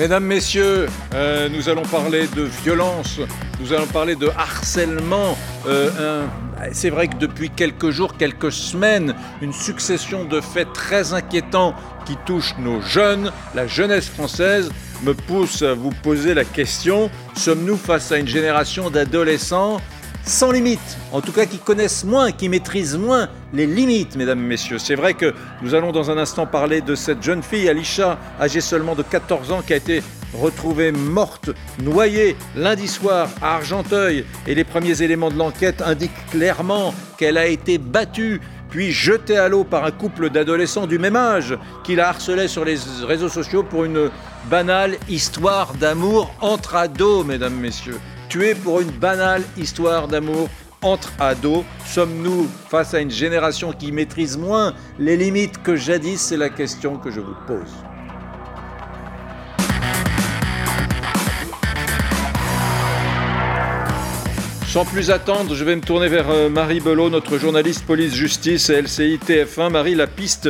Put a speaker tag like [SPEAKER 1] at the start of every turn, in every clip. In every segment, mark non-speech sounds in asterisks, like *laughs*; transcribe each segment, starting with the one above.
[SPEAKER 1] Mesdames, Messieurs, euh, nous allons parler de violence, nous allons parler de harcèlement. Euh, c'est vrai que depuis quelques jours, quelques semaines, une succession de faits très inquiétants qui touchent nos jeunes, la jeunesse française, me pousse à vous poser la question, sommes-nous face à une génération d'adolescents sans limite, en tout cas qui connaissent moins, qui maîtrisent moins les limites, mesdames, messieurs. C'est vrai que nous allons dans un instant parler de cette jeune fille, Alisha, âgée seulement de 14 ans, qui a été retrouvée morte, noyée lundi soir à Argenteuil. Et les premiers éléments de l'enquête indiquent clairement qu'elle a été battue puis jetée à l'eau par un couple d'adolescents du même âge qui la harcelait sur les réseaux sociaux pour une banale histoire d'amour entre ados, mesdames, messieurs tué pour une banale histoire d'amour entre ados Sommes-nous face à une génération qui maîtrise moins les limites que jadis? C'est la question que je vous pose. Sans plus attendre, je vais me tourner vers euh, Marie Belot, notre journaliste police-justice et LCI TF1. Marie, la piste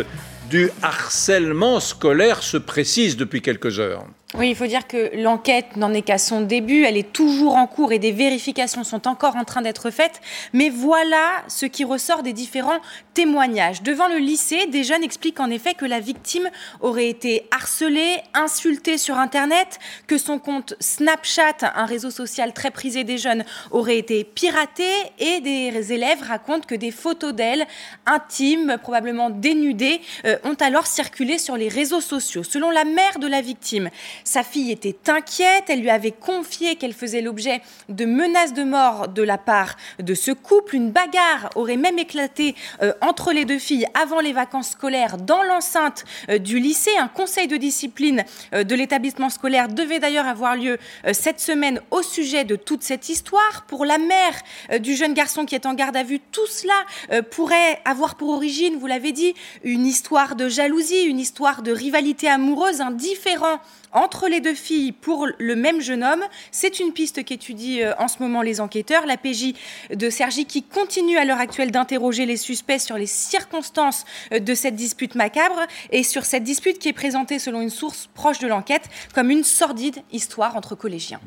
[SPEAKER 1] du harcèlement scolaire se précise depuis quelques heures.
[SPEAKER 2] Oui, il faut dire que l'enquête n'en est qu'à son début, elle est toujours en cours et des vérifications sont encore en train d'être faites. Mais voilà ce qui ressort des différents témoignages. Devant le lycée, des jeunes expliquent en effet que la victime aurait été harcelée, insultée sur Internet, que son compte Snapchat, un réseau social très prisé des jeunes, aurait été piraté et des élèves racontent que des photos d'elle, intimes, probablement dénudées, euh, ont alors circulé sur les réseaux sociaux. Selon la mère de la victime, sa fille était inquiète, elle lui avait confié qu'elle faisait l'objet de menaces de mort de la part de ce couple. Une bagarre aurait même éclaté euh, entre les deux filles avant les vacances scolaires dans l'enceinte euh, du lycée. Un conseil de discipline euh, de l'établissement scolaire devait d'ailleurs avoir lieu cette semaine au sujet de toute cette histoire. Pour la mère du jeune garçon qui est en garde à vue, tout cela pourrait avoir pour origine, vous l'avez dit, une histoire de jalousie, une histoire de rivalité amoureuse, un différent entre les deux filles pour le même jeune homme. C'est une piste qu'étudient euh, en ce moment les enquêteurs. La PJ de Sergi qui continue à l'heure actuelle d'interroger les suspects sur les circonstances euh, de cette dispute macabre et sur cette dispute qui est présentée selon une source proche de l'enquête comme une sordide histoire entre collégiens.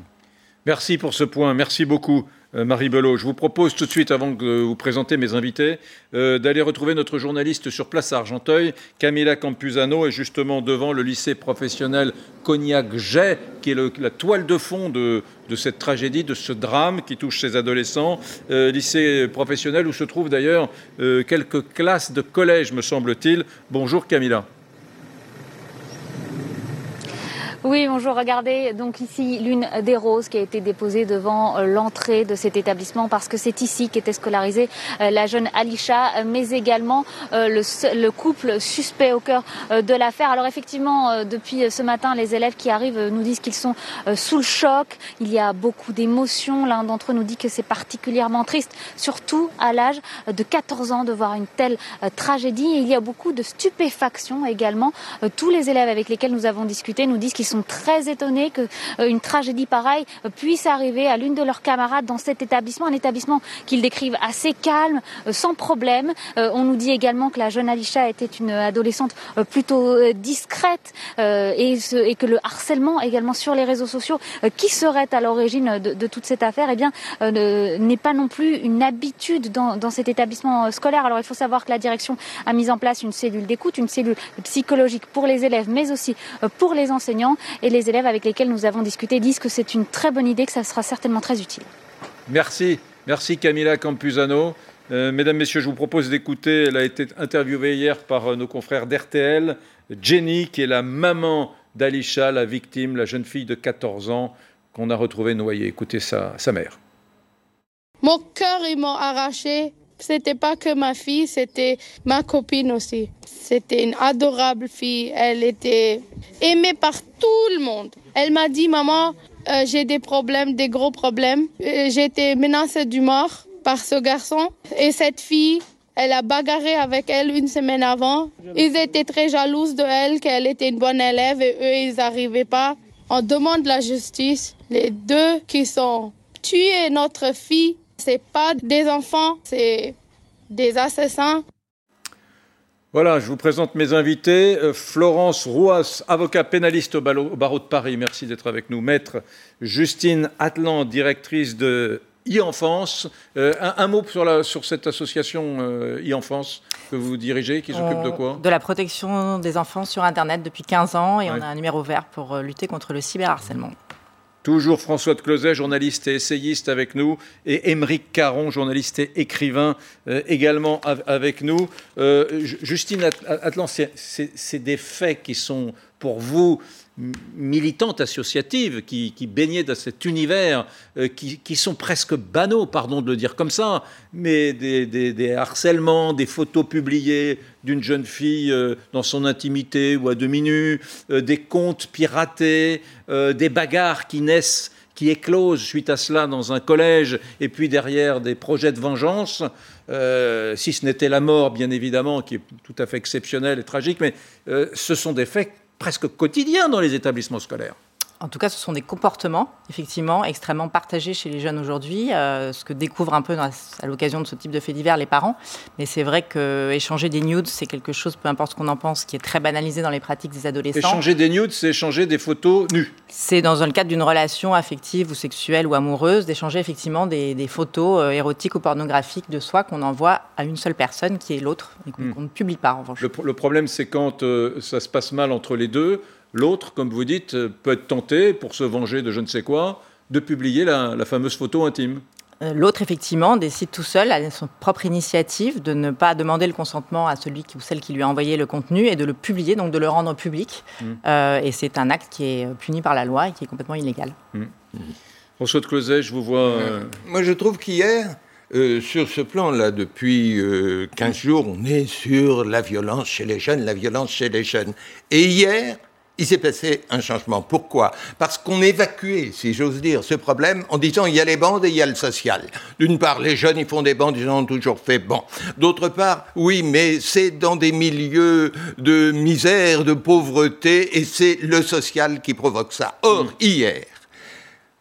[SPEAKER 1] Merci pour ce point. Merci beaucoup. Euh, Marie Belot. Je vous propose tout de suite, avant de vous présenter mes invités, euh, d'aller retrouver notre journaliste sur place à Argenteuil, Camilla Campuzano, est justement devant le lycée professionnel Cognac-Jay, qui est la toile de fond de, cette tragédie, de ce drame qui touche ces adolescents. Euh, lycée professionnel où se trouvent d'ailleurs quelques classes de collège, me semble-t-il. Bonjour Camilla.
[SPEAKER 3] Oui, bonjour. Regardez donc ici l'une des roses qui a été déposée devant euh, l'entrée de cet établissement parce que c'est ici qu'était scolarisée euh, la jeune Alisha, mais également euh, le, couple suspect au cœur de l'affaire. Alors effectivement, depuis ce matin, les élèves qui arrivent nous disent qu'ils sont sous le choc. Il y a beaucoup d'émotions. L'un d'entre eux nous dit que c'est particulièrement triste, surtout à l'âge de 14 ans, de voir une telle tragédie. Il y a beaucoup de stupéfaction également. Tous les élèves avec lesquels nous avons discuté nous disent qu'ils sont sont très étonnés qu'une euh, tragédie pareille euh, puisse arriver à l'une de leurs camarades dans cet établissement, un établissement qu'ils décrivent assez calme, euh, sans problème. on nous dit également que la jeune Alisha était une adolescente plutôt discrète et, que le harcèlement également sur les réseaux sociaux, qui serait à l'origine de, toute cette affaire, eh bien, n'est pas non plus une habitude dans cet établissement scolaire. Alors il faut savoir que la direction a mis en place une cellule d'écoute, une cellule psychologique pour les élèves, mais aussi pour les enseignants et les élèves avec lesquels nous avons discuté disent que c'est une très bonne idée, que ça sera certainement très utile.
[SPEAKER 1] Merci, merci Camilla Campuzano. Euh, mesdames, Messieurs, je vous propose d'écouter, elle a été interviewée hier par euh, nos confrères d'RTL, Jenny, qui est la maman d'Alisha, la victime, la jeune fille de 14 ans qu'on a retrouvée noyée. Écoutez sa, sa mère.
[SPEAKER 4] Mon cœur, ils m'ont arraché. C'était pas que ma fille, c'était ma copine aussi. C'était une adorable fille. Elle était aimée par tout le monde. Elle m'a dit, maman, euh, j'ai des problèmes, des gros problèmes. Euh, j'ai été menacée du mort par ce garçon. Et cette fille, elle a bagarré avec elle une semaine avant. Ils étaient très jalouses de elle, qu'elle était une bonne élève et eux, ils n'arrivaient pas. On demande la justice. Les deux qui sont tués notre fille, c'est pas des enfants, c'est des assassins.
[SPEAKER 1] Voilà, je vous présente mes invités. Euh, Florence Rouas, avocat pénaliste au barreau de Paris, merci d'être avec nous. Maître Justine Atlan, directrice de e-enfance. Euh, un, mot sur, sur cette association euh, e-enfance que vous dirigez, qui s'occupe de quoi?
[SPEAKER 5] De la protection des enfants sur Internet depuis 15 ans et on a un numéro vert pour lutter contre le cyberharcèlement.
[SPEAKER 1] Toujours François de Closet, journaliste et essayiste avec nous, et Émeric Caron, journaliste et écrivain euh, également avec nous. Euh, Justine Atlan, c'est des faits qui sont pour vous militantes associatives qui, baignaient dans cet univers, euh, qui, sont presque banaux, pardon de le dire comme ça, mais des, harcèlements, des photos publiées d'une jeune fille euh, dans son intimité ou à demi nue, euh, des comptes piratés, des bagarres qui naissent qui éclosent suite à cela dans un collège, et puis derrière des projets de vengeance, si ce n'était la mort, bien évidemment, qui est tout à fait exceptionnelle et tragique, mais ce sont des faits presque quotidien dans les établissements scolaires.
[SPEAKER 5] En tout cas, ce sont des comportements, effectivement, extrêmement partagés chez les jeunes aujourd'hui, euh, ce que découvrent un peu à l'occasion de ce type de faits divers les parents. Mais c'est vrai qu'échanger des nudes, c'est quelque chose, peu importe ce qu'on en pense, qui est très banalisé dans les pratiques des adolescents.
[SPEAKER 1] Échanger des nudes, c'est échanger des photos nues.
[SPEAKER 5] C'est dans le cadre d'une relation affective ou sexuelle ou amoureuse, d'échanger effectivement des, photos euh, érotiques ou pornographiques de soi qu'on envoie à une seule personne qui est l'autre et qu'on hmm. ne publie pas en revanche.
[SPEAKER 1] Le, problème, c'est quand euh, ça se passe mal entre les deux L'autre, comme vous dites, peut être tenté, pour se venger de je ne sais quoi, de publier la, fameuse photo intime.
[SPEAKER 5] Euh, l'autre, effectivement, décide tout seul, à son propre initiative, de ne pas demander le consentement à celui ou celle qui lui a envoyé le contenu et de le publier, donc de le rendre public. Mmh. Euh, et c'est un acte qui est puni par la loi et qui est complètement illégal.
[SPEAKER 1] Mmh. François de Closet, je vous vois. Euh,
[SPEAKER 6] moi, je trouve qu'hier, sur ce plan-là, depuis 15 jours, on est sur la violence chez les jeunes, la violence chez les jeunes. Et hier, il s'est passé un changement. Pourquoi? Parce qu'on évacuait, si j'ose dire, ce problème en disant il y a les bandes et il y a le social. D'une part, les jeunes, ils font des bandes, ils en ont toujours fait. Bon. D'autre part, oui, mais c'est dans des milieux de misère, de pauvreté, et c'est le social qui provoque ça. Or, mm. hier,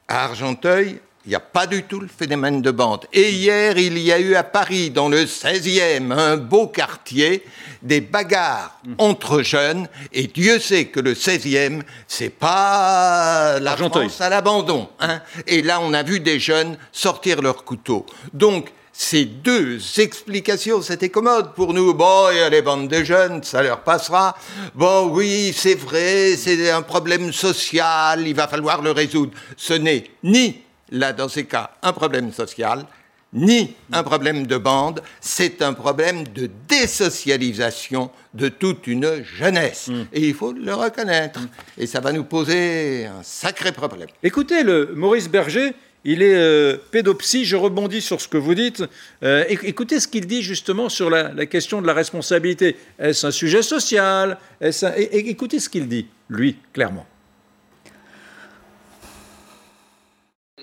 [SPEAKER 6] à Argenteuil, il n'y a pas du tout le phénomène de bande. Et hier, il y a eu à Paris, dans le 16e, un beau quartier, des bagarres entre jeunes. Et Dieu sait que le 16e, c'est pas la France à l'abandon. Hein. Et là, on a vu des jeunes sortir leurs couteaux. Donc, ces deux explications, c'était commode pour nous. Bon, il y a les bandes de jeunes, ça leur passera. Bon, oui, c'est vrai, c'est un problème social, il va falloir le résoudre. Ce n'est ni là, dans ces cas, un problème social, ni un problème de bande, c'est un problème de désocialisation de toute une jeunesse. Mm. Et il faut le reconnaître. Et ça va nous poser un sacré problème.
[SPEAKER 1] Écoutez, le Maurice Berger, il est euh, pédopsie, je rebondis sur ce que vous dites. Euh, écoutez ce qu'il dit justement sur la, question de la responsabilité. Est-ce un sujet social? Écoutez ce qu'il dit, lui, clairement.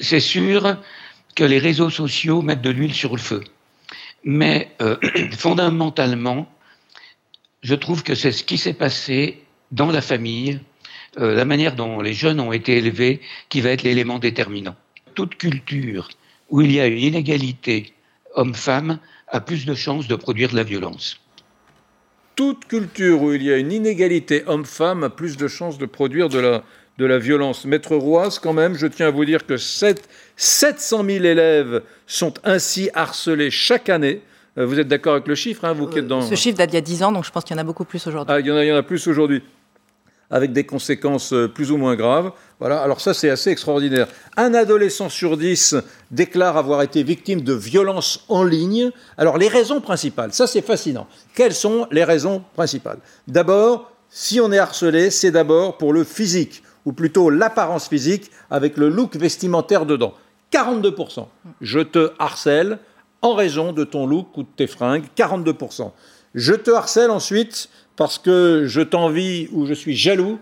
[SPEAKER 7] C'est sûr que les réseaux sociaux mettent de l'huile sur le feu. Mais euh, *clears throat* fondamentalement, je trouve que c'est ce qui s'est passé dans la famille, euh, la manière dont les jeunes ont été élevés, qui va être l'élément déterminant. Toute culture où il y a une inégalité homme-femme a plus de chances de produire de la violence.
[SPEAKER 1] Toute culture où il y a une inégalité homme-femme a plus de chances de produire de la, de la violence. Maître Roise, quand même, je tiens à vous dire que 7, 700 000 élèves sont ainsi harcelés chaque année. Euh, vous êtes d'accord avec le chiffre hein, vous qui êtes dans...
[SPEAKER 5] Ce chiffre date d'il y a 10 ans, donc je pense qu'il y en a beaucoup plus aujourd'hui.
[SPEAKER 1] Ah, il y en a, il y en a plus aujourd'hui, avec des conséquences euh, plus ou moins graves. Voilà, alors ça c'est assez extraordinaire. Un adolescent sur 10 déclare avoir été victime de violences en ligne. Alors les raisons principales, ça c'est fascinant. Quelles sont les raisons principales? D'abord, si on est harcelé, c'est d'abord pour le physique ou plutôt l'apparence physique avec le look vestimentaire dedans. 42%. Je te harcèle en raison de ton look ou de tes fringues, 42%. Je te harcèle ensuite parce que je t'envie ou je suis jaloux,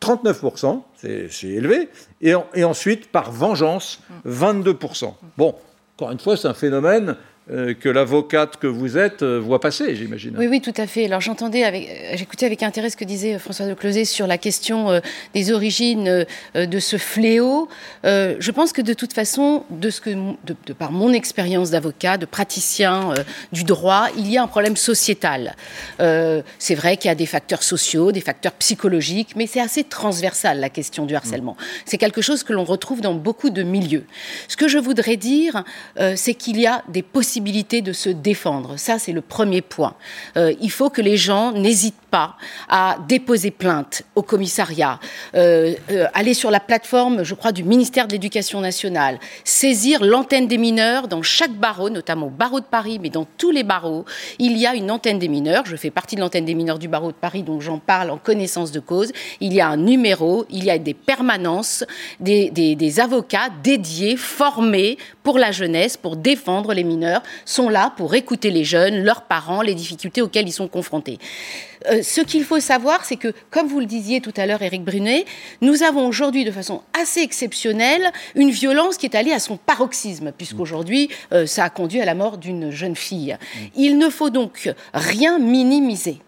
[SPEAKER 1] 39%, c'est élevé, et, ensuite par vengeance, 22%. Bon, encore une fois, c'est un phénomène que l'avocate que vous êtes euh, voit passer, j'imagine.
[SPEAKER 8] Oui, oui, tout à fait. Alors j'entendais, avec, euh, j'écoutais avec intérêt ce que disait François de Closet sur la question des origines de ce fléau. je pense que de toute façon, de, ce que, de, par mon expérience d'avocat, de praticien du droit, il y a un problème sociétal. c'est vrai qu'il y a des facteurs sociaux, des facteurs psychologiques, mais c'est assez transversal la question du harcèlement. C'est quelque chose que l'on retrouve dans beaucoup de milieux. Ce que je voudrais dire, c'est qu'il y a des possibilités de se défendre. Ça, c'est le premier point. Euh, il faut que les gens n'hésitent pas à déposer plainte au commissariat, euh, euh, aller sur la plateforme, je crois, du ministère de l'Éducation nationale, saisir l'antenne des mineurs dans chaque barreau, notamment au barreau de Paris, mais dans tous les barreaux. Il y a une antenne des mineurs. Je fais partie de l'antenne des mineurs du barreau de Paris, donc j'en parle en connaissance de cause. Il y a un numéro, il y a des permanences, des, des avocats dédiés, formés pour la jeunesse, pour défendre les mineurs sont là pour écouter les jeunes, leurs parents, les difficultés auxquelles ils sont confrontés. Euh, ce qu'il faut savoir, c'est que, comme vous le disiez tout à l'heure, Éric Brunet, nous avons aujourd'hui, de façon assez exceptionnelle, une violence qui est allée à son paroxysme, puisqu'aujourd'hui, euh, ça a conduit à la mort d'une jeune fille. Il ne faut donc rien minimiser.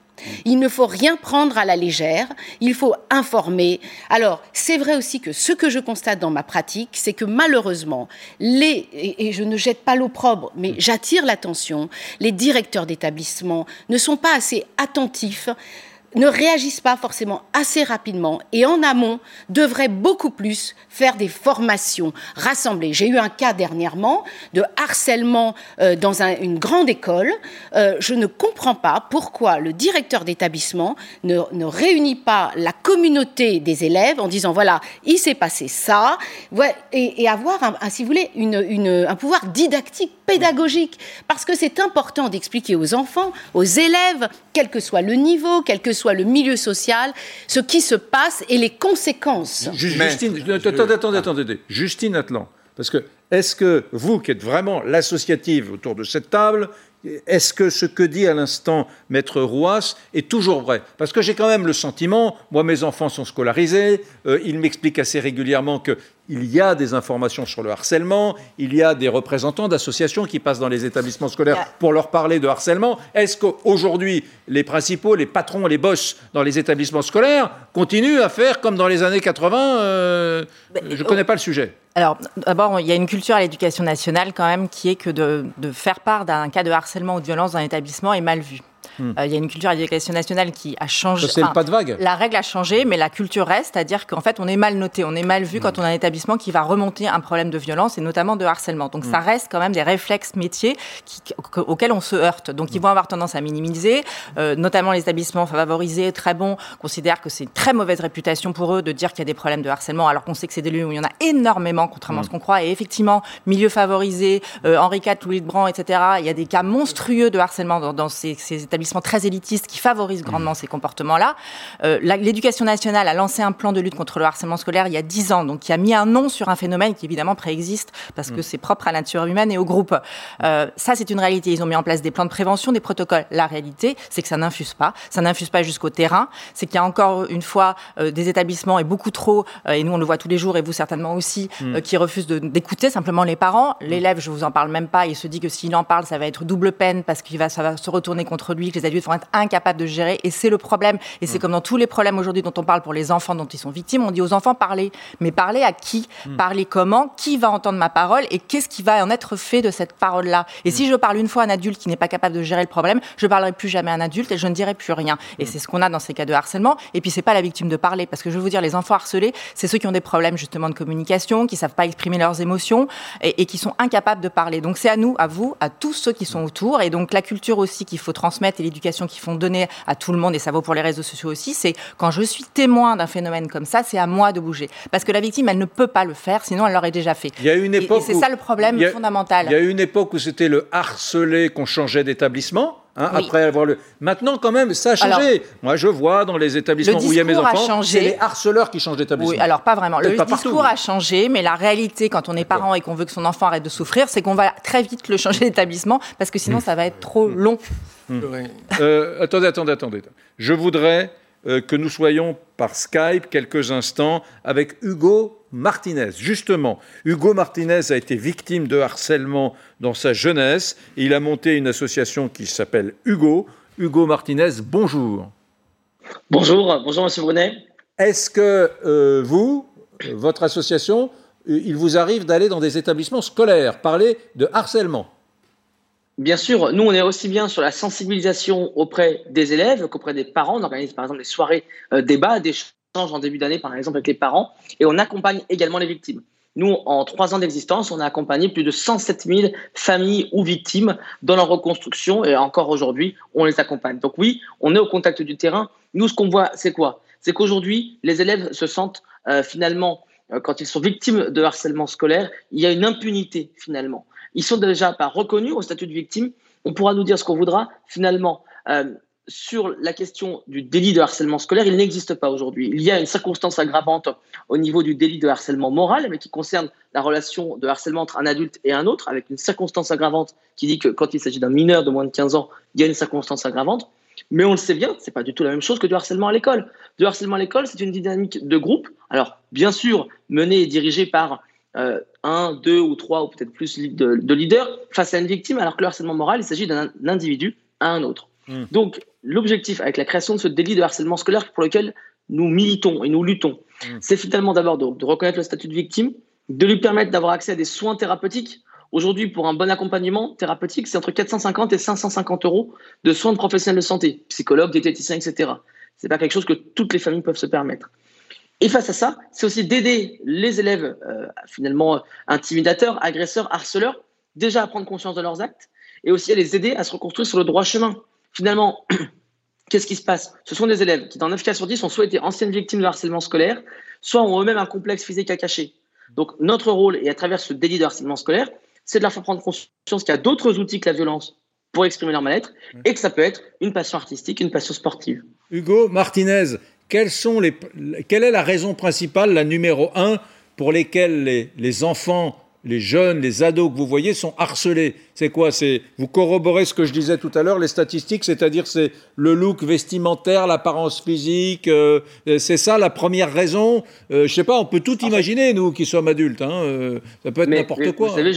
[SPEAKER 8] Il ne faut rien prendre à la légère, il faut informer. Alors, c'est vrai aussi que ce que je constate dans ma pratique, c'est que malheureusement, les, et, je ne jette pas l'opprobre, mais j'attire l'attention, les directeurs d'établissement ne sont pas assez attentifs ne réagissent pas forcément assez rapidement et en amont devraient beaucoup plus faire des formations rassemblées. J'ai eu un cas dernièrement de harcèlement euh, dans une grande école. Euh, je ne comprends pas pourquoi le directeur d'établissement ne, réunit pas la communauté des élèves en disant voilà, il s'est passé ça, et, avoir, un, si vous voulez, un pouvoir didactique, pédagogique, parce que c'est important d'expliquer aux enfants, aux élèves, quel que soit le niveau, quel que soit le milieu social, ce qui se passe et les conséquences.
[SPEAKER 1] Justine, attendez, attendez, attendez, Justine Atlan, parce que est-ce que vous, qui êtes vraiment l'associative autour de cette table, est-ce que ce que dit à l'instant Maître Rouas est toujours vrai? Parce que j'ai quand même le sentiment, moi mes enfants sont scolarisés, euh, ils m'expliquent assez régulièrement que il y a des informations sur le harcèlement, il y a des représentants d'associations qui passent dans les établissements scolaires pour leur parler de harcèlement. Est-ce qu'aujourd'hui, les principaux, les patrons, les boss dans les établissements scolaires continuent à faire comme dans les années 80 euh, Je ne connais pas le sujet.
[SPEAKER 5] Alors, d'abord, il y a une culture à l'éducation nationale quand même qui est que de, de faire part d'un cas de harcèlement ou de violence dans un établissement est mal vu. Hmm. Euh, il y a une culture d'éducation nationale qui a changé.
[SPEAKER 1] C'est pas de vague.
[SPEAKER 5] La règle a changé, mais la culture reste, c'est-à-dire qu'en fait, on est mal noté, on est mal vu quand hmm. on a un établissement qui va remonter un problème de violence et notamment de harcèlement. Donc, ça hmm. reste quand même des réflexes métiers auxquels on se heurte. Donc, ils vont avoir tendance à minimiser, euh, notamment les établissements favorisés, très bons, considèrent que c'est une très mauvaise réputation pour eux de dire qu'il y a des problèmes de harcèlement, alors qu'on sait que c'est des lieux où il y en a énormément, contrairement à ce qu'on croit. Et effectivement, milieu favorisé, euh, Henri IV, Louis de Brand, etc., il y a des cas monstrueux de harcèlement dans, dans ces, ces établissements très élitistes qui favorise grandement ces comportements-là. Euh, L'éducation nationale a lancé un plan de lutte contre le harcèlement scolaire il y a dix ans, donc qui a mis un nom sur un phénomène qui évidemment préexiste parce que mm. c'est propre à la nature humaine et au groupe. Euh, ça, c'est une réalité. Ils ont mis en place des plans de prévention, des protocoles. La réalité, c'est que ça n'infuse pas. Ça n'infuse pas jusqu'au terrain. C'est qu'il y a encore une fois euh, des établissements et beaucoup trop, et nous on le voit tous les jours et vous certainement aussi, mm. euh, qui refusent d'écouter simplement les parents. L'élève, je vous en parle même pas. Il se dit que s'il en parle, ça va être double peine parce qu'il va, ça va se retourner contre lui, les adultes vont être incapables capable de gérer. Et c'est le problème. Et c'est mm. comme dans tous les problèmes aujourd'hui dont on parle pour les enfants dont ils sont victimes. On dit aux enfants parler. Mais parler à qui mm. Parler comment Qui va entendre ma parole Et qu'est-ce qui va en être fait de cette parole-là Et si mm. je parle une fois à un adulte qui n'est pas capable de gérer le problème, je ne parlerai plus jamais à un adulte et je ne dirai plus rien. Et c'est ce qu'on a dans ces cas de harcèlement. Et puis c'est pas la victime de parler, parce que je veux vous dire, les enfants harcelés, c'est ceux qui ont des problèmes justement de communication, qui savent pas exprimer leurs émotions et, et qui sont incapables de parler. Donc c'est à nous, à vous, à tous ceux qui sont autour, et donc la culture aussi qu'il faut transmettre et l'éducation qu'il faut donner à tout le monde, et ça vaut pour les réseaux sociaux aussi, c'est quand je suis témoin d'un phénomène comme ça, c'est à moi de bouger. Parce que la victime, elle ne peut pas le faire, sinon elle l'aurait déjà fait.
[SPEAKER 1] Il y a une époque
[SPEAKER 5] et, c'est ça le problème fondamental.
[SPEAKER 1] Il y a une époque où c'était le harcelé qu'on changeait d'établissement. Hein, après avoir le. Maintenant, quand même, ça a changé. Moi, je vois dans les établissements où il y a mes enfants, c'est les harceleurs qui changent d'établissement.
[SPEAKER 5] Oui, alors pas vraiment. Le discours a changé, mais la réalité, quand on est parent et qu'on veut que son enfant arrête de souffrir, c'est qu'on va très vite le changer d'établissement parce que sinon, ça va être trop long.
[SPEAKER 1] Euh, attendez, attendez, attendez. Je voudrais euh, que nous soyons par Skype quelques instants avec Hugo Martinez. Justement, Hugo Martinez a été victime de harcèlement dans sa jeunesse. il a monté une association qui s'appelle Hugo. Hugo Martinez, bonjour.
[SPEAKER 9] Bonjour, bonjour Monsieur Brunet.
[SPEAKER 1] Est-ce que euh, vous, votre association, il vous arrive d'aller dans des établissements scolaires, parler de harcèlement?
[SPEAKER 9] Bien sûr, nous, on est aussi bien sur la sensibilisation auprès des élèves qu'auprès des parents. On organise par exemple des soirées euh, débats, des échanges en début d'année, par exemple, avec les parents, et on accompagne également les victimes. Nous, en trois ans d'existence, on a accompagné plus de 107 000 familles ou victimes dans leur reconstruction, et encore aujourd'hui, on les accompagne. Donc oui, on est au contact du terrain. Nous, ce qu'on voit, c'est quoi? C'est qu'aujourd'hui, les élèves se sentent euh, finalement, euh, quand ils sont victimes de harcèlement scolaire, il y a une impunité finalement ils sont déjà pas reconnus au statut de victime. On pourra nous dire ce qu'on voudra. Finalement, euh, sur la question du délit de harcèlement scolaire, il n'existe pas aujourd'hui. Il y a une circonstance aggravante au niveau du délit de harcèlement moral, mais qui concerne la relation de harcèlement entre un adulte et un autre, avec une circonstance aggravante qui dit que quand il s'agit d'un mineur de moins de 15 ans, il y a une circonstance aggravante. Mais on le sait bien, c'est pas du tout la même chose que du harcèlement à l'école. Du harcèlement à l'école, c'est une dynamique de groupe. Alors, bien sûr, menée et dirigée par euh, un, deux ou trois ou peut-être plus de, leaders face à une victime, alors que le harcèlement moral, il s'agit d'un individu à un autre. Hmm. Donc, l'objectif avec la création de ce délit de harcèlement scolaire pour lequel nous militons et nous luttons, hmm. c'est finalement d'abord de, reconnaître le statut de victime, de lui permettre d'avoir accès à des soins thérapeutiques. Aujourd'hui, pour un bon accompagnement thérapeutique, c'est entre 450 et 550 euros de soins de professionnels de santé, psychologues, diététiciens, etc. C'est pas quelque chose que toutes les familles peuvent se permettre. Et face à ça, c'est aussi d'aider les élèves euh, finalement intimidateurs, agresseurs, harceleurs, déjà à prendre conscience de leurs actes, et aussi à les aider à se reconstruire sur le droit chemin. Finalement, *clears throat* qu'est-ce qui se passe? Ce sont des élèves qui, dans 9 cas sur 10, ont soit été anciennes victimes de harcèlement scolaire, soit ont eux-mêmes un complexe physique à cacher. Donc notre rôle, et à travers ce délit de harcèlement scolaire, c'est de leur faire prendre conscience qu'il y a d'autres outils que la violence pour exprimer leur mal-être, et que ça peut être une passion artistique, une passion sportive.
[SPEAKER 1] Hugo Martinez, sont les, quelle est la raison principale, la numéro un, pour lesquelles les, enfants, les jeunes, les ados que vous voyez sont harcelés C'est quoi C'est Vous corroborez ce que je disais tout à l'heure, les statistiques, c'est-à-dire c'est le look vestimentaire, l'apparence physique, euh, c'est ça la première raison euh, Je sais pas, on peut tout imaginer, nous qui sommes adultes, hein, euh, ça peut être n'importe quoi.
[SPEAKER 9] Vous savez,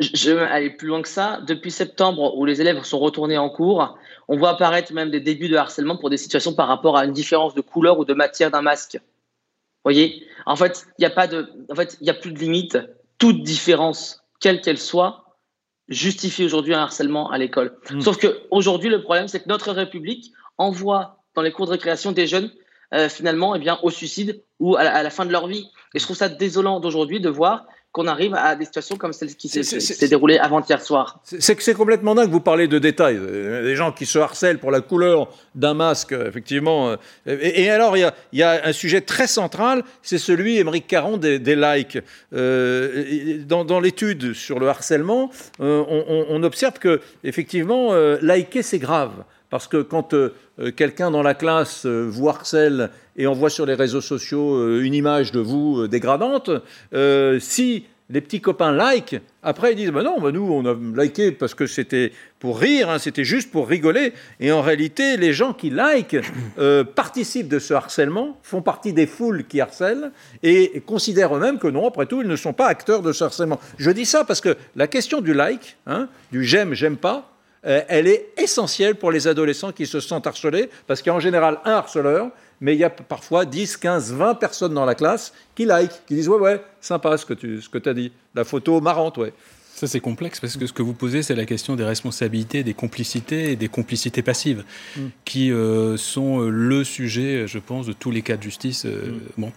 [SPEAKER 9] je vais aller plus loin que ça. Depuis septembre, où les élèves sont retournés en cours, on voit apparaître même des débuts de harcèlement pour des situations par rapport à une différence de couleur ou de matière d'un masque. Vous voyez? En fait, il n'y a pas de, en fait, il a plus de limite. Toute différence, quelle qu'elle soit, justifie aujourd'hui un harcèlement à l'école. Mmh. Sauf qu'aujourd'hui, le problème, c'est que notre République envoie dans les cours de récréation des jeunes euh, finalement eh bien, au suicide ou à la, fin de leur vie. Et je trouve ça désolant d'aujourd'hui de voir qu'on arrive à des situations comme celle qui s'est déroulée avant-hier soir.
[SPEAKER 1] C'est complètement dingue, vous parlez de détails. Des gens qui se harcèlent pour la couleur d'un masque, effectivement. Et, alors, il y, a, un sujet très central, c'est celui, Émeric Caron, des, likes. Euh, dans, l'étude sur le harcèlement, euh, on, observe que, effectivement, euh, liker, c'est grave. Parce que quand quelqu'un dans la classe vous harcèle et on voit sur les réseaux sociaux euh, une image de vous euh, dégradante, euh, si les petits copains like, après ils disent bah non, bah nous on a liké parce que c'était pour rire, hein, c'était juste pour rigoler. Et en réalité, les gens qui like participent de ce harcèlement, font partie des foules qui harcèlent et, considèrent eux-mêmes que non, après tout, ils ne sont pas acteurs de ce harcèlement. Je dis ça parce que la question du like, hein, du j'aime, j'aime pas, elle est essentielle pour les adolescents qui se sentent harcelés parce qu'il y a en général un harceleur mais il y a parfois 10, 15, 20 personnes dans la classe qui like, qui disent Ouais, ouais, sympa ce que tu ce que as dit. La photo marrante, ouais.
[SPEAKER 10] Ça, c'est complexe parce que ce que vous posez, c'est la question des responsabilités, des complicités et des complicités passives, mm. qui euh, sont euh, le sujet, je pense, de tous les cas de justice. Euh, mm. bon.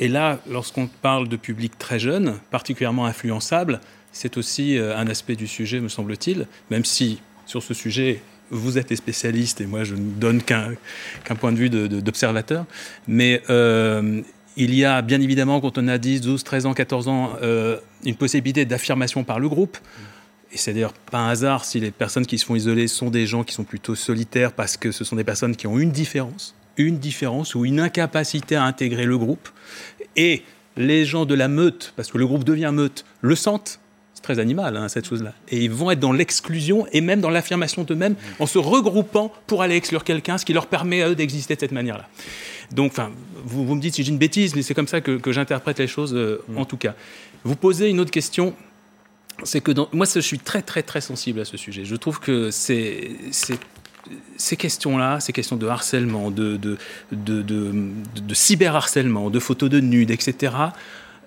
[SPEAKER 10] et là, lorsqu'on parle de public très jeune, particulièrement influençable, c'est aussi un aspect du sujet, me semble-t-il, même si sur ce sujet, vous êtes les spécialistes et moi je ne donne qu'un point de vue d'observateur. Mais euh, il y a bien évidemment, quand on a 10, 12, 13 ans, 14 ans, euh, une possibilité d'affirmation par le groupe. Et c'est d'ailleurs pas un hasard si les personnes qui se font isoler sont des gens qui sont plutôt solitaires parce que ce sont des personnes qui ont une différence, une différence ou une incapacité à intégrer le groupe. Et les gens de la meute, parce que le groupe devient meute, le sentent très animal, hein, cette chose-là. Et ils vont être dans l'exclusion et même dans l'affirmation d'eux-mêmes en se regroupant pour aller exclure quelqu'un, ce qui leur permet à eux d'exister de cette manière-là. Donc, enfin, vous, vous, me dites si j'ai une bêtise, mais c'est comme ça que, que j'interprète les choses, euh, en tout cas. Vous posez une autre question c'est que dans, moi, je suis très, très, très sensible à ce sujet. Je trouve que c'est ces questions-là, ces questions de harcèlement, de, de, de, de, cyberharcèlement, de photos de nudes, etc.,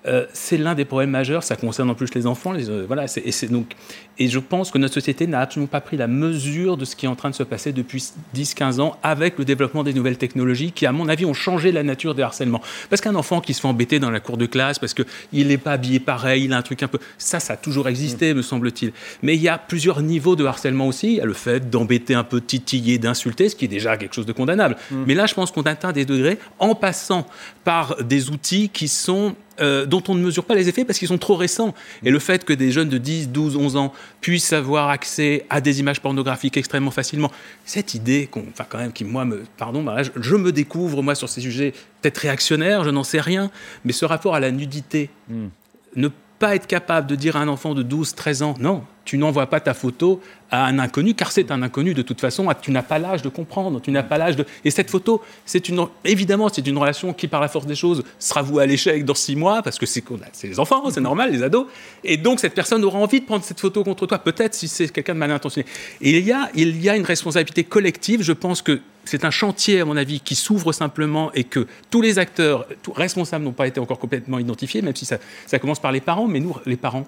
[SPEAKER 10] euh, c'est l'un des problèmes majeurs. Ça concerne en plus les enfants. Les, euh, voilà, et, donc, et je pense que notre société n'a absolument pas pris la mesure de ce qui est en train de se passer depuis 10-15 ans avec le développement des nouvelles technologies qui, à mon avis, ont changé la nature des harcèlements. Parce qu'un enfant qui se fait embêter dans la cour de classe parce qu'il n'est pas habillé pareil, il a un truc un peu. Ça, ça a toujours existé, me semble-t-il. Mais il y a plusieurs niveaux de harcèlement aussi. Il y a le fait d'embêter un peu, titiller, d'insulter, ce qui est déjà quelque chose de condamnable. Mm. Mais là, je pense qu'on atteint des degrés en passant par des outils qui sont euh, dont on ne mesure pas les effets parce qu'ils sont trop récents. Et le fait que des jeunes de 10, 12, 11 ans puissent avoir accès à des images pornographiques extrêmement facilement, cette idée, enfin quand même, qui moi, me, pardon, bah je, me découvre moi sur ces sujets peut-être réactionnaires, je n'en sais rien, mais ce rapport à la nudité, hmm. ne pas être capable de dire à un enfant de 12, 13 ans, non, tu n'envoies pas ta photo à un inconnu, car c'est un inconnu de toute façon. Tu n'as pas l'âge de comprendre, tu n'as pas l'âge de. Et cette photo, c'est une évidemment, c'est une relation qui, par la force des choses, sera vouée à l'échec dans six mois, parce que c'est les enfants, c'est normal, les ados. Et donc cette personne aura envie de prendre cette photo contre toi, peut-être si c'est quelqu'un de mal intentionné. Et il y a, il y a une responsabilité collective. Je pense que c'est un chantier, à mon avis, qui s'ouvre simplement et que tous les acteurs tous responsables n'ont pas été encore complètement identifiés, même si ça, ça commence par les parents. Mais nous, les parents,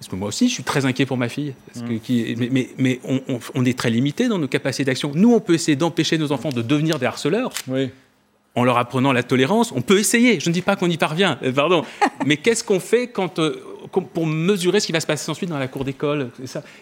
[SPEAKER 10] parce que moi aussi, je suis très inquiet pour ma fille. Qui, mais, mais, on, est très limité dans nos capacités d'action. Nous, on peut essayer d'empêcher nos enfants de devenir des harceleurs. En leur apprenant la tolérance, on peut essayer. Je ne dis pas qu'on y parvient, euh, pardon. *laughs* mais qu'est-ce qu'on fait quand, euh, pour mesurer ce qui va se passer ensuite dans la cour d'école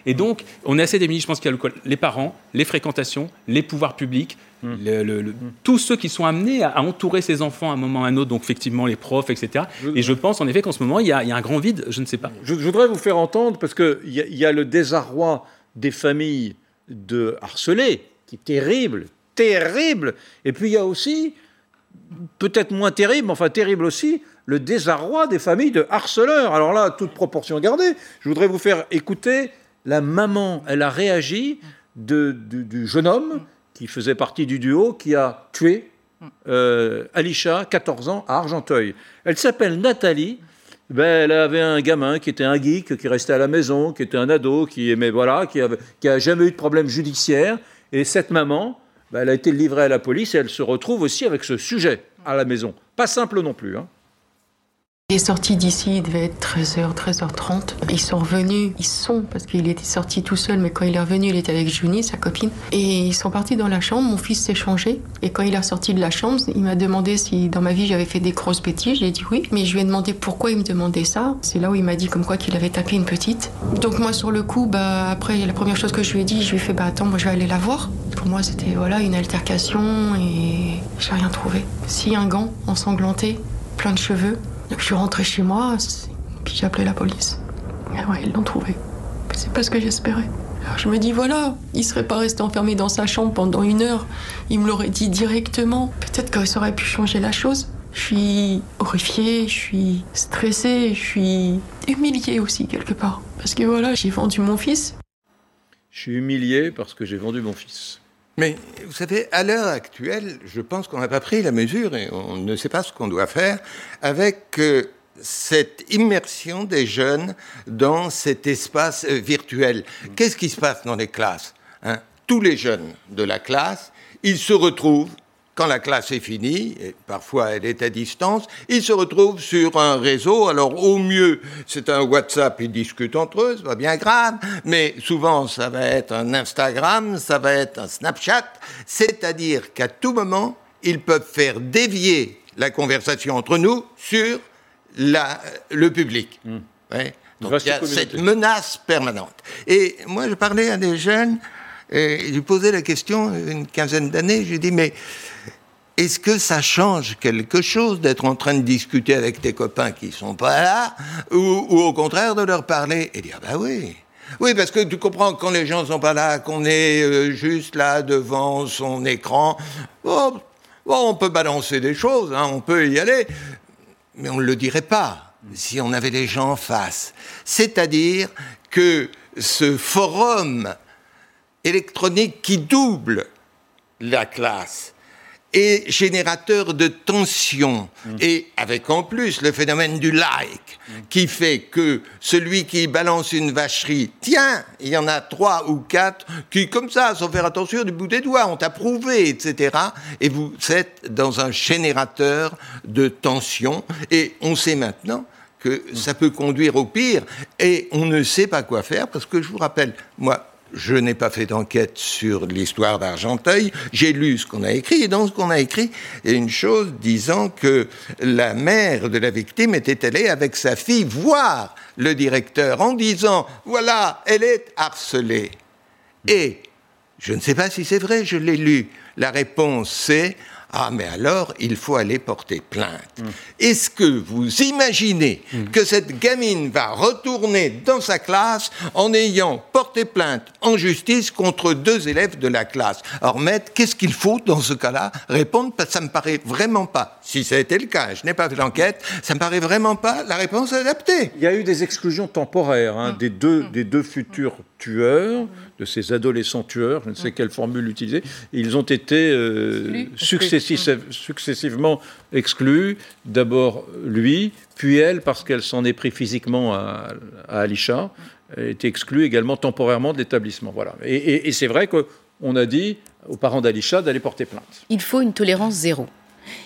[SPEAKER 10] Et donc, on est assez démunis. Je pense qu'il y a les parents, les fréquentations, les pouvoirs publics, Mmh. Mmh. tous ceux qui sont amenés à, entourer ces enfants à un moment ou à un autre, donc effectivement les profs, etc. Et je pense en effet qu'en ce moment, il y, a, un grand vide, je ne sais pas.
[SPEAKER 1] Je, voudrais vous faire entendre, parce qu'il y, y, a le désarroi des familles de harcelés, qui est terrible, terrible. Et puis il y a aussi, peut-être moins terrible, enfin terrible aussi, le désarroi des familles de harceleurs. Alors là, toute proportion gardée, je voudrais vous faire écouter la maman, elle a réagi de, du jeune homme qui faisait partie du duo, qui a tué euh, Alisha, 14 ans, à Argenteuil. Elle s'appelle Nathalie. Ben, elle avait un gamin qui était un geek, qui restait à la maison, qui était un ado, qui aimait, voilà, qui n'a qui a jamais eu de problème judiciaire. Et cette maman, ben, elle a été livrée à la police et elle se retrouve aussi avec ce sujet à la maison. Pas simple non plus. Hein.
[SPEAKER 11] Il est sorti d'ici, il devait être 13h, 13h30. Ils sont revenus, ils sont, parce qu'il était sorti tout seul, mais quand il est revenu, il était avec Junie, sa copine. Et ils sont partis dans la chambre, mon fils s'est changé. Et quand il est sorti de la chambre, il m'a demandé si dans ma vie j'avais fait des grosses bêtises. J'ai dit oui, mais je lui ai demandé pourquoi il me demandait ça. C'est là où il m'a dit comme quoi qu'il avait tapé une petite. Donc moi sur le coup, bah après la première chose que je lui ai dit, je lui ai fait bah attends, moi je vais aller la voir. Pour moi c'était voilà une altercation et j'ai rien trouvé. Si un gant ensanglanté, plein de cheveux, je suis rentrée chez moi, puis j'ai appelé la police. Et ouais, ils l'ont trouvé. C'est pas ce que j'espérais. Alors je me dis, voilà, il serait pas resté enfermé dans sa chambre pendant une heure. Il me l'aurait dit directement. Peut-être que ça aurait pu changer la chose. Je suis horrifiée, je suis stressée, je suis humiliée aussi quelque part. Parce que voilà, j'ai vendu mon fils.
[SPEAKER 1] Je suis humiliée parce que j'ai vendu mon fils.
[SPEAKER 6] Mais vous savez, à l'heure actuelle, je pense qu'on n'a pas pris la mesure et on ne sait pas ce qu'on doit faire avec euh, cette immersion des jeunes dans cet espace euh, virtuel. Qu'est-ce qui se passe dans les classes hein? Tous les jeunes de la classe, ils se retrouvent quand la classe est finie, et parfois elle est à distance, ils se retrouvent sur un réseau. Alors au mieux, c'est un WhatsApp, ils discutent entre eux, c'est pas bien grave, mais souvent ça va être un Instagram, ça va être un Snapchat, c'est-à-dire qu'à tout moment, ils peuvent faire dévier la conversation entre nous sur la, le public. Hmm. Donc il y a cette menace permanente. Et moi, je parlais à des jeunes, et lui posais la question, une quinzaine d'années, je lui dis, mais est-ce que ça change quelque chose d'être en train de discuter avec tes copains qui sont pas là, ou, au contraire de leur parler? Et dire bah oui. Oui, parce que tu comprends quand les gens sont pas là, qu'on est euh, juste là devant son écran. Oh, on peut balancer des choses, hein, on peut y aller, mais on ne le dirait pas. si on avait les gens en face. C'est-à-dire que ce forum électronique qui double la classe est générateur de tension mm. et avec en plus le phénomène du like mm. qui fait que celui qui balance une vacherie, tiens, il y en a trois ou quatre qui comme ça, sans faire attention du bout des doigts, ont approuvé, etc. Et vous êtes dans un générateur de tension et on sait maintenant que mm. ça peut conduire au pire et on ne sait pas quoi faire parce que je vous rappelle, moi, je n'ai pas fait d'enquête sur l'histoire d'Argenteuil, j'ai lu ce qu'on a écrit, et dans ce qu'on a écrit, il y a une chose disant que la mère de la victime était allée avec sa fille voir le directeur en disant, voilà, elle est harcelée. Et, je ne sais pas si c'est vrai, je l'ai lu, la réponse c'est, ah, mais alors, il faut aller porter plainte. Mm. Est-ce que vous imaginez mm. que cette gamine va retourner dans sa classe en ayant porté plainte en justice contre deux élèves de la classe? Alors, maître, qu'est-ce qu'il faut dans ce cas-là? Répondre Parce que ça me paraît vraiment pas, si ça a été le cas, je n'ai pas fait l'enquête, ça me paraît vraiment pas la réponse adaptée.
[SPEAKER 1] Il y a eu des exclusions temporaires hein, mm. des, deux, des deux futurs tueurs, de ces adolescents tueurs, je ne sais quelle formule utiliser, ils ont été euh, successivement exclus. D'abord lui, puis elle, parce qu'elle s'en est pris physiquement à, à Alisha, a été exclue également temporairement de l'établissement. Voilà. Et, et c'est vrai qu'on a dit aux parents d'Alisha d'aller porter plainte.
[SPEAKER 8] Il faut une tolérance zéro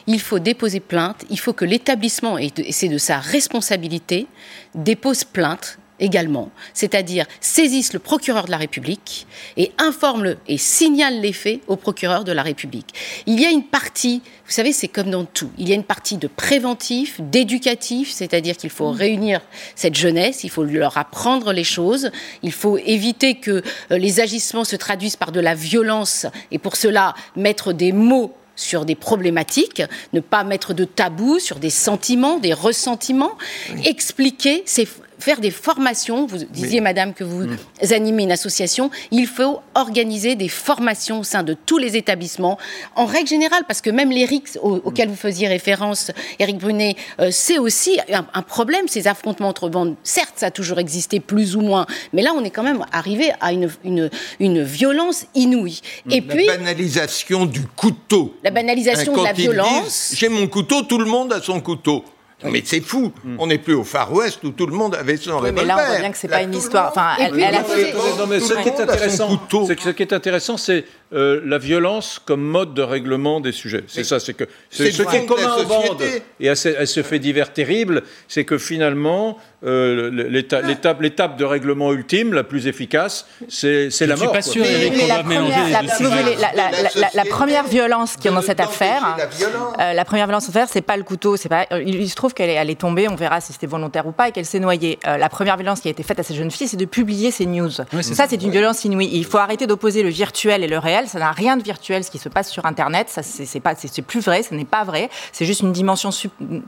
[SPEAKER 8] il faut déposer plainte, il faut que l'établissement, et c'est de sa responsabilité, dépose plainte également, c'est-à-dire saisissent le procureur de la République et informent-le et signalent les faits au procureur de la République. Il y a une partie, vous savez, c'est comme dans tout, il y a une partie de préventif, d'éducatif, c'est-à-dire qu'il faut réunir cette jeunesse, il faut leur apprendre les choses, il faut éviter que euh, les agissements se traduisent par de la violence et pour cela mettre des mots sur des problématiques, ne pas mettre de tabou sur des sentiments, des ressentiments, expliquer ces faire des formations. Vous disiez, madame, que vous animez une association. Il faut organiser des formations au sein de tous les établissements, en règle générale, parce que même les RICS auxquels vous faisiez référence, Éric Brunet, euh, c'est aussi un, problème, ces affrontements entre bandes. Certes, ça a toujours existé, plus ou moins, mais là, on est quand même arrivé à une, une, une violence inouïe.
[SPEAKER 6] Et la puis. La banalisation du couteau.
[SPEAKER 8] La banalisation de la violence.
[SPEAKER 6] J'ai mon couteau, tout le monde a son couteau. Mais c'est fou. Hmm. On n'est plus au Far West où tout le monde avait son oui,
[SPEAKER 5] Mais là, on voit bien que c'est pas une histoire. Enfin, elle, elle a
[SPEAKER 1] fait... Non, mais ce qui est intéressant, ce qui est intéressant, c'est euh, la violence comme mode de règlement des sujets. C'est ça, c'est que ce qui est commun aux bandes et à ce, fait divers terrible, c'est que finalement euh, l'étape de règlement ultime, la plus efficace, c'est la mort.
[SPEAKER 5] Je suis pas sûr qu'on doit mélanger les La, première violence qui est dans cette affaire, euh, la première violence affaire, c'est pas le couteau, c'est pas. Il se trouve qu'elle est, est tombée, on verra si c'était volontaire ou pas, et qu'elle s'est noyée. la première violence qui a été faite à cette jeune fille, c'est de publier ces news. ça, c'est une violence inouïe. Il faut arrêter d'opposer le virtuel et le réel ça n'a rien de virtuel ce qui se passe sur Internet. Ça, c'est pas, c'est plus vrai, ce n'est pas vrai. C'est juste une dimension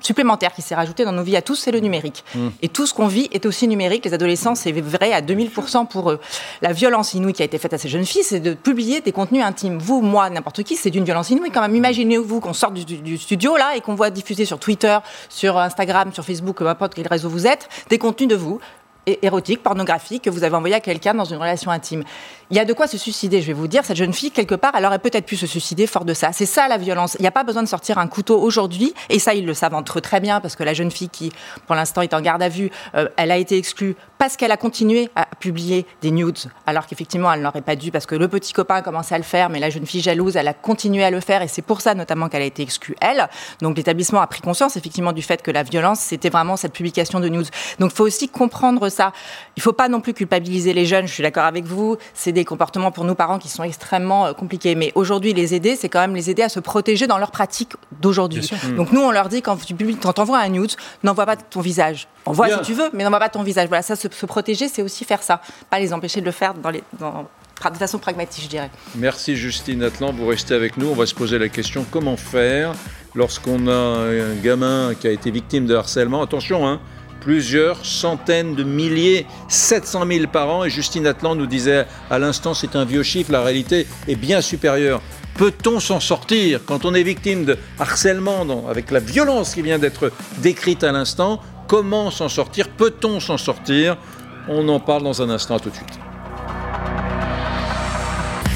[SPEAKER 5] supplémentaire qui s'est rajoutée dans nos vies à tous, c'est le numérique. Mmh. Et tout ce qu'on vit est aussi numérique. Les adolescents, c'est vrai à 2000% pour eux. La violence inouïe qui a été faite à ces jeunes filles, c'est de publier des contenus intimes. Vous, moi, n'importe qui, c'est d'une violence inouïe quand même. Imaginez-vous qu'on sorte du, studio là et qu'on voit diffuser sur Twitter, sur Instagram, sur Facebook, peu importe quel réseau vous êtes, des contenus de vous érotique, pornographique que vous avez envoyé à quelqu'un dans une relation intime. Il y a de quoi se suicider, je vais vous dire. Cette jeune fille, quelque part, elle aurait peut-être pu se suicider fort de ça. C'est ça la violence. Il n'y a pas besoin de sortir un couteau aujourd'hui, et ça, ils le savent entre eux très bien, parce que la jeune fille qui, pour l'instant, est en garde à vue, euh, elle a été exclue parce qu'elle a continué à publier des nudes, alors qu'effectivement, elle n'aurait pas dû, parce que le petit copain a commencé à le faire, mais la jeune fille jalouse, elle a continué à le faire, et c'est pour ça notamment qu'elle a été exclue, elle. Donc l'établissement a pris conscience, effectivement, du fait que la violence, c'était vraiment cette publication de nudes. Donc il faut aussi comprendre ça. Il ne faut pas non plus culpabiliser les jeunes, je suis d'accord avec vous, des comportements pour nous parents qui sont extrêmement euh, compliqués. Mais aujourd'hui, les aider, c'est quand même les aider à se protéger dans leur pratique d'aujourd'hui. Donc nous, on leur dit, quand tu publies, quand envoies un news, n'envoie pas ton visage. Envoie si tu veux, mais n'envoie pas ton visage. Voilà, ça, se, protéger, c'est aussi faire ça. Pas les empêcher de le faire dans les, de façon pragmatique, je dirais.
[SPEAKER 1] Merci Justine Atlan, vous restez avec nous. On va se poser la question comment faire lorsqu'on a un gamin qui a été victime de harcèlement? Attention, hein, plusieurs centaines de milliers, 700 000 par an. Et Justine Atlan nous disait à l'instant, c'est un vieux chiffre, la réalité est bien supérieure. Peut-on s'en sortir quand on est victime de harcèlement avec la violence qui vient d'être décrite à l'instant? Comment s'en sortir? Peut-on s'en sortir? On en parle dans un instant, à tout de suite.